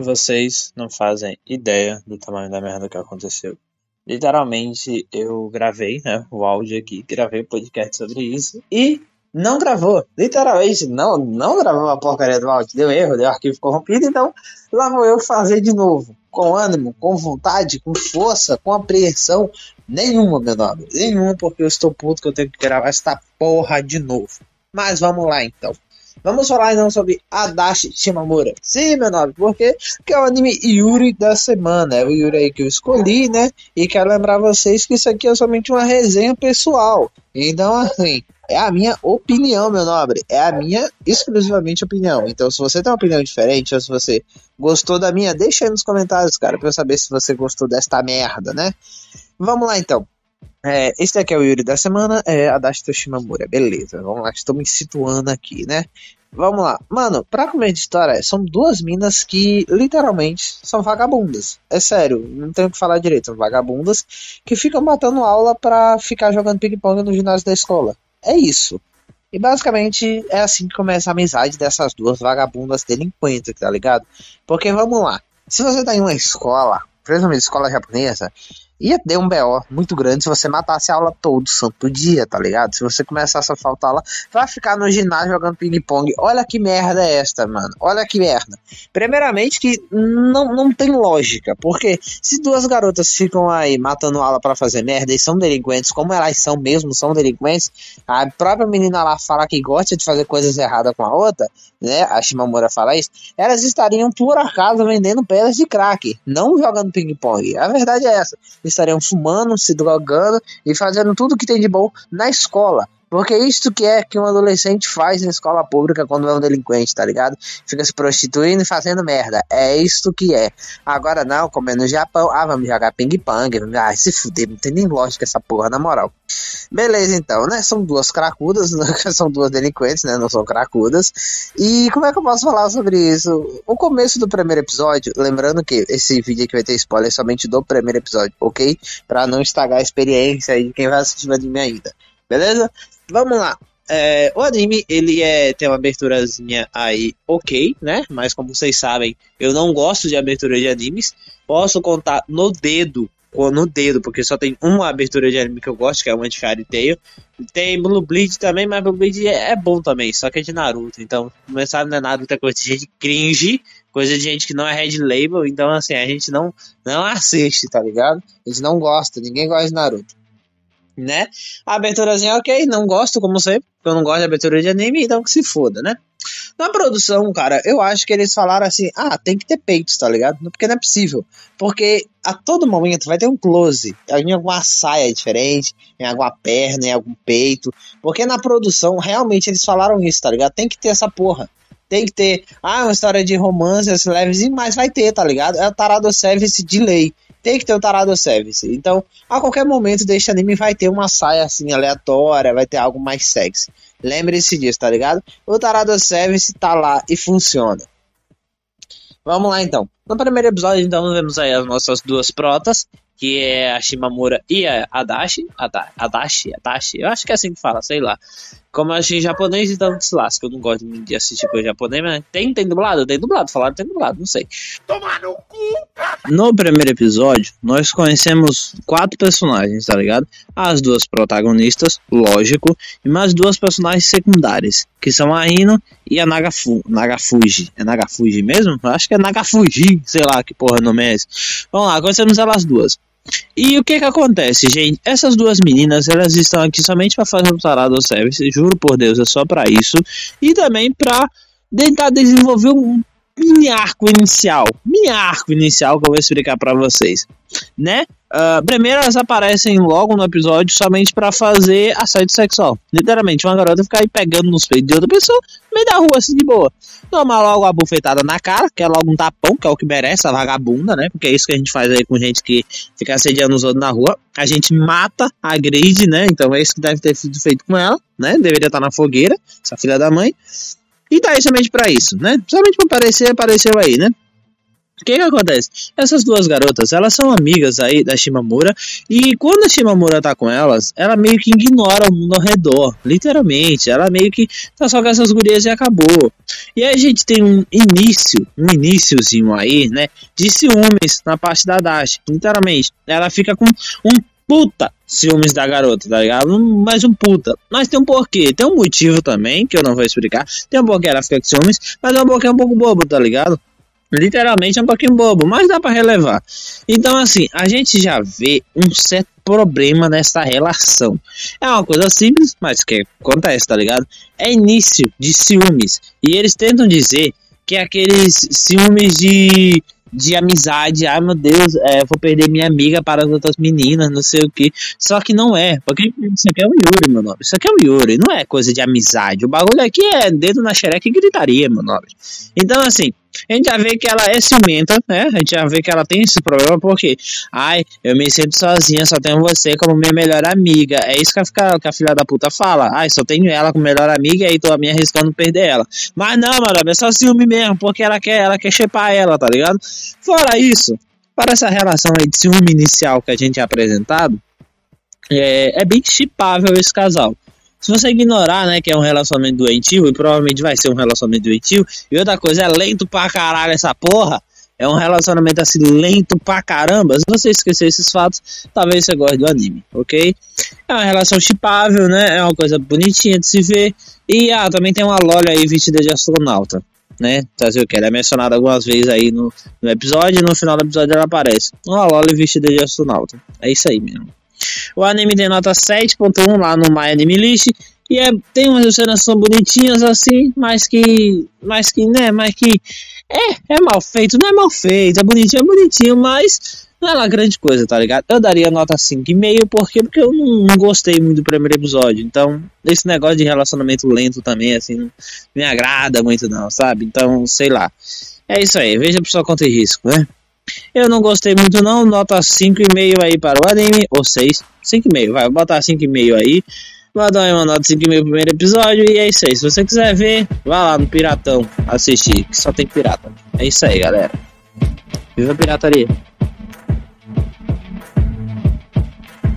vocês não fazem ideia do tamanho da merda que aconteceu. Literalmente, eu gravei né, o áudio aqui, gravei o podcast sobre isso e não gravou. Literalmente, não, não gravou a porcaria do áudio. Deu erro, deu arquivo corrompido, então lá vou eu fazer de novo. Com ânimo, com vontade, com força, com apreensão. Nenhuma, meu nome. Nenhuma, porque eu estou puto que eu tenho que gravar esta porra de novo. Mas vamos lá então. Vamos falar então sobre Adachi Shimamura. Sim, meu nome, porque que é o anime Yuri da semana. É o Yuri aí que eu escolhi, né? E quero lembrar vocês que isso aqui é somente uma resenha pessoal. Então, assim, é a minha opinião, meu nobre. É a minha exclusivamente opinião. Então, se você tem uma opinião diferente, ou se você gostou da minha, deixa aí nos comentários, cara, pra eu saber se você gostou desta merda, né? Vamos lá então. É, esse aqui é o Yuri da semana, é Adachi Toshimamura, beleza. Vamos lá, estou me situando aqui, né? Vamos lá. Mano, pra comer de história, são duas minas que literalmente são vagabundas. É sério, não tenho o que falar direito. São vagabundas que ficam matando aula pra ficar jogando ping-pong no ginásio da escola. É isso. E basicamente é assim que começa a amizade dessas duas vagabundas delinquentes, tá ligado? Porque vamos lá. Se você tá em uma escola, principalmente escola japonesa, ia ter um BO muito grande se você matasse a aula todo santo dia, tá ligado? Se você começasse a faltar lá, vai ficar no ginásio jogando ping-pong. Olha que merda é esta, mano. Olha que merda. Primeiramente que não, não tem lógica, porque se duas garotas ficam aí matando aula para fazer merda e são delinquentes, como elas são mesmo, são delinquentes, a própria menina lá fala que gosta de fazer coisas erradas com a outra, né? A Shimamura fala isso, elas estariam por acaso vendendo pedras de crack, não jogando ping-pong. A verdade é essa estariam fumando, se drogando e fazendo tudo que tem de bom na escola. Porque é que é que um adolescente faz na escola pública quando é um delinquente, tá ligado? Fica se prostituindo e fazendo merda. É isto que é. Agora não, como é no Japão, ah, vamos jogar ping-pong. Ah, se fuder, não tem nem lógica essa porra, na moral. Beleza, então, né? São duas cracudas, são duas delinquentes, né? Não são cracudas. E como é que eu posso falar sobre isso? O começo do primeiro episódio, lembrando que esse vídeo aqui vai ter spoiler somente do primeiro episódio, ok? Pra não estragar a experiência aí de quem vai assistir de mim ainda. Beleza? Vamos lá. É, o anime, ele é, tem uma aberturazinha aí ok, né? Mas como vocês sabem, eu não gosto de abertura de animes. Posso contar no dedo, no dedo, porque só tem uma abertura de anime que eu gosto, que é uma de Fairy Tail. Tem Blue Bleed também, mas Blue Bleed é, é bom também, só que é de Naruto. Então, começar não é Naruto, é coisa de gente cringe, coisa de gente que não é Red Label. Então, assim, a gente não, não assiste, tá ligado? A gente não gosta, ninguém gosta de Naruto né? A aberturazinha, ok, não gosto, como sempre, porque eu não gosto de abertura de anime, então que se foda, né? Na produção, cara, eu acho que eles falaram assim: ah, tem que ter peitos, tá ligado? Porque não é possível. Porque a todo momento vai ter um close em alguma saia diferente, em alguma perna, em algum peito. Porque na produção, realmente eles falaram isso, tá ligado? Tem que ter essa porra. Tem que ter, ah, uma história de romance, levezinho, mas vai ter, tá ligado? É o tarado service de lei tem que ter o Tarado Service. Então, a qualquer momento deste anime vai ter uma saia assim aleatória, vai ter algo mais sexy. Lembre-se disso, tá ligado? O Tarado Service tá lá e funciona. Vamos lá então. No primeiro episódio, então, vemos aí as nossas duas protas, que é a Shimamura e a Adachi. Adachi, Adachi, eu acho que é assim que fala, sei lá. Como eu achei em japonês, então se lasca. Eu não gosto de assistir coisa japonês, mas tem, tem dublado? Tem dublado, falaram tem dublado, não sei. Tomar no cu! No primeiro episódio, nós conhecemos quatro personagens, tá ligado? As duas protagonistas, lógico, e mais duas personagens secundárias, que são a Ino e a Nagafu, Nagafuji. É Nagafuji mesmo? Acho que é Nagafuji, sei lá que porra nome é esse. Vamos lá, conhecemos elas duas. E o que que acontece, gente? Essas duas meninas, elas estão aqui somente para fazer o tarado service, juro por Deus, é só para isso. E também para tentar desenvolver um mini arco inicial. Mini arco inicial que eu vou explicar para vocês, né? Uh, primeiro elas aparecem logo no episódio somente para fazer assédio sexual. Literalmente, uma garota ficar aí pegando nos peitos de outra pessoa no meio da rua, assim, de boa. Tomar logo a bufetada na cara, que é logo um tapão, que é o que merece, a vagabunda, né? Porque é isso que a gente faz aí com gente que fica assediando os outros na rua. A gente mata, agride, né? Então é isso que deve ter sido feito com ela, né? Deveria estar na fogueira, essa filha da mãe. E tá aí somente pra isso, né? Somente pra aparecer, apareceu aí, né? O que que acontece? Essas duas garotas, elas são amigas aí da Shimamura e quando a Shimamura tá com elas, ela meio que ignora o mundo ao redor, literalmente. Ela meio que tá só com essas gurias e acabou. E aí a gente tem um início, um iníciozinho aí, né, de ciúmes na parte da Dash, literalmente. Ela fica com um puta ciúmes da garota, tá ligado? Mais um puta. Mas tem um porquê, tem um motivo também, que eu não vou explicar. Tem um porquê ela fica com ciúmes, mas é um porquê um pouco bobo, tá ligado? Literalmente é um pouquinho bobo, mas dá para relevar. Então, assim, a gente já vê um certo problema nessa relação. É uma coisa simples, mas que acontece, tá ligado? É início de ciúmes. E eles tentam dizer que é aqueles ciúmes de de amizade, ai meu Deus, é, vou perder minha amiga para as outras meninas, não sei o que. Só que não é, porque isso aqui é o Yuri, meu nome. Isso aqui é o Yuri, não é coisa de amizade. O bagulho aqui é dedo na xereca e gritaria, meu nome. Então, assim, a gente já vê que ela é ciumenta, né? A gente já vê que ela tem esse problema porque, ai, eu me sinto sozinha, só tenho você como minha melhor amiga. É isso que a, que a filha da puta fala. Ai, só tenho ela como melhor amiga e aí tô me arriscando perder ela. Mas não, mano, é só ciúme mesmo, porque ela quer, ela quer chepar ela, tá ligado? Fora isso, para essa relação aí de ciúme inicial que a gente é apresentado, é, é bem chipável esse casal. Se você ignorar, né, que é um relacionamento doentio, e provavelmente vai ser um relacionamento doentio, e outra coisa, é lento pra caralho essa porra, é um relacionamento assim lento pra caramba. Se você esquecer esses fatos, talvez você goste do anime, ok? É uma relação chipável, né? É uma coisa bonitinha de se ver. E ah, também tem uma Loli aí vestida de astronauta, né? Trazer o que? Ela é mencionada algumas vezes aí no, no episódio e no final do episódio ela aparece. Uma Loli vestida de astronauta. É isso aí mesmo. O anime tem nota 7.1 lá no My Anime List. E é, tem umas cenas são bonitinhas assim, mas que. Mas que, né? Mas que. É, é mal feito, não é mal feito, é bonitinho, é bonitinho, mas não é uma grande coisa, tá ligado? Eu daria nota 5,5 porque, porque eu não, não, gostei muito do primeiro episódio. Então, esse negócio de relacionamento lento também, assim, não me agrada muito, não, sabe? Então, sei lá. É isso aí, veja por sua conta risco, né? Eu não gostei muito não, nota 5,5 aí para o anime, ou 6, 5,5, vai, botar 5,5 aí. Vou dar uma nota 5,5 pro primeiro episódio e é isso aí. Se você quiser ver, vá lá no Piratão assistir, que só tem pirata. É isso aí, galera. Viva a pirataria!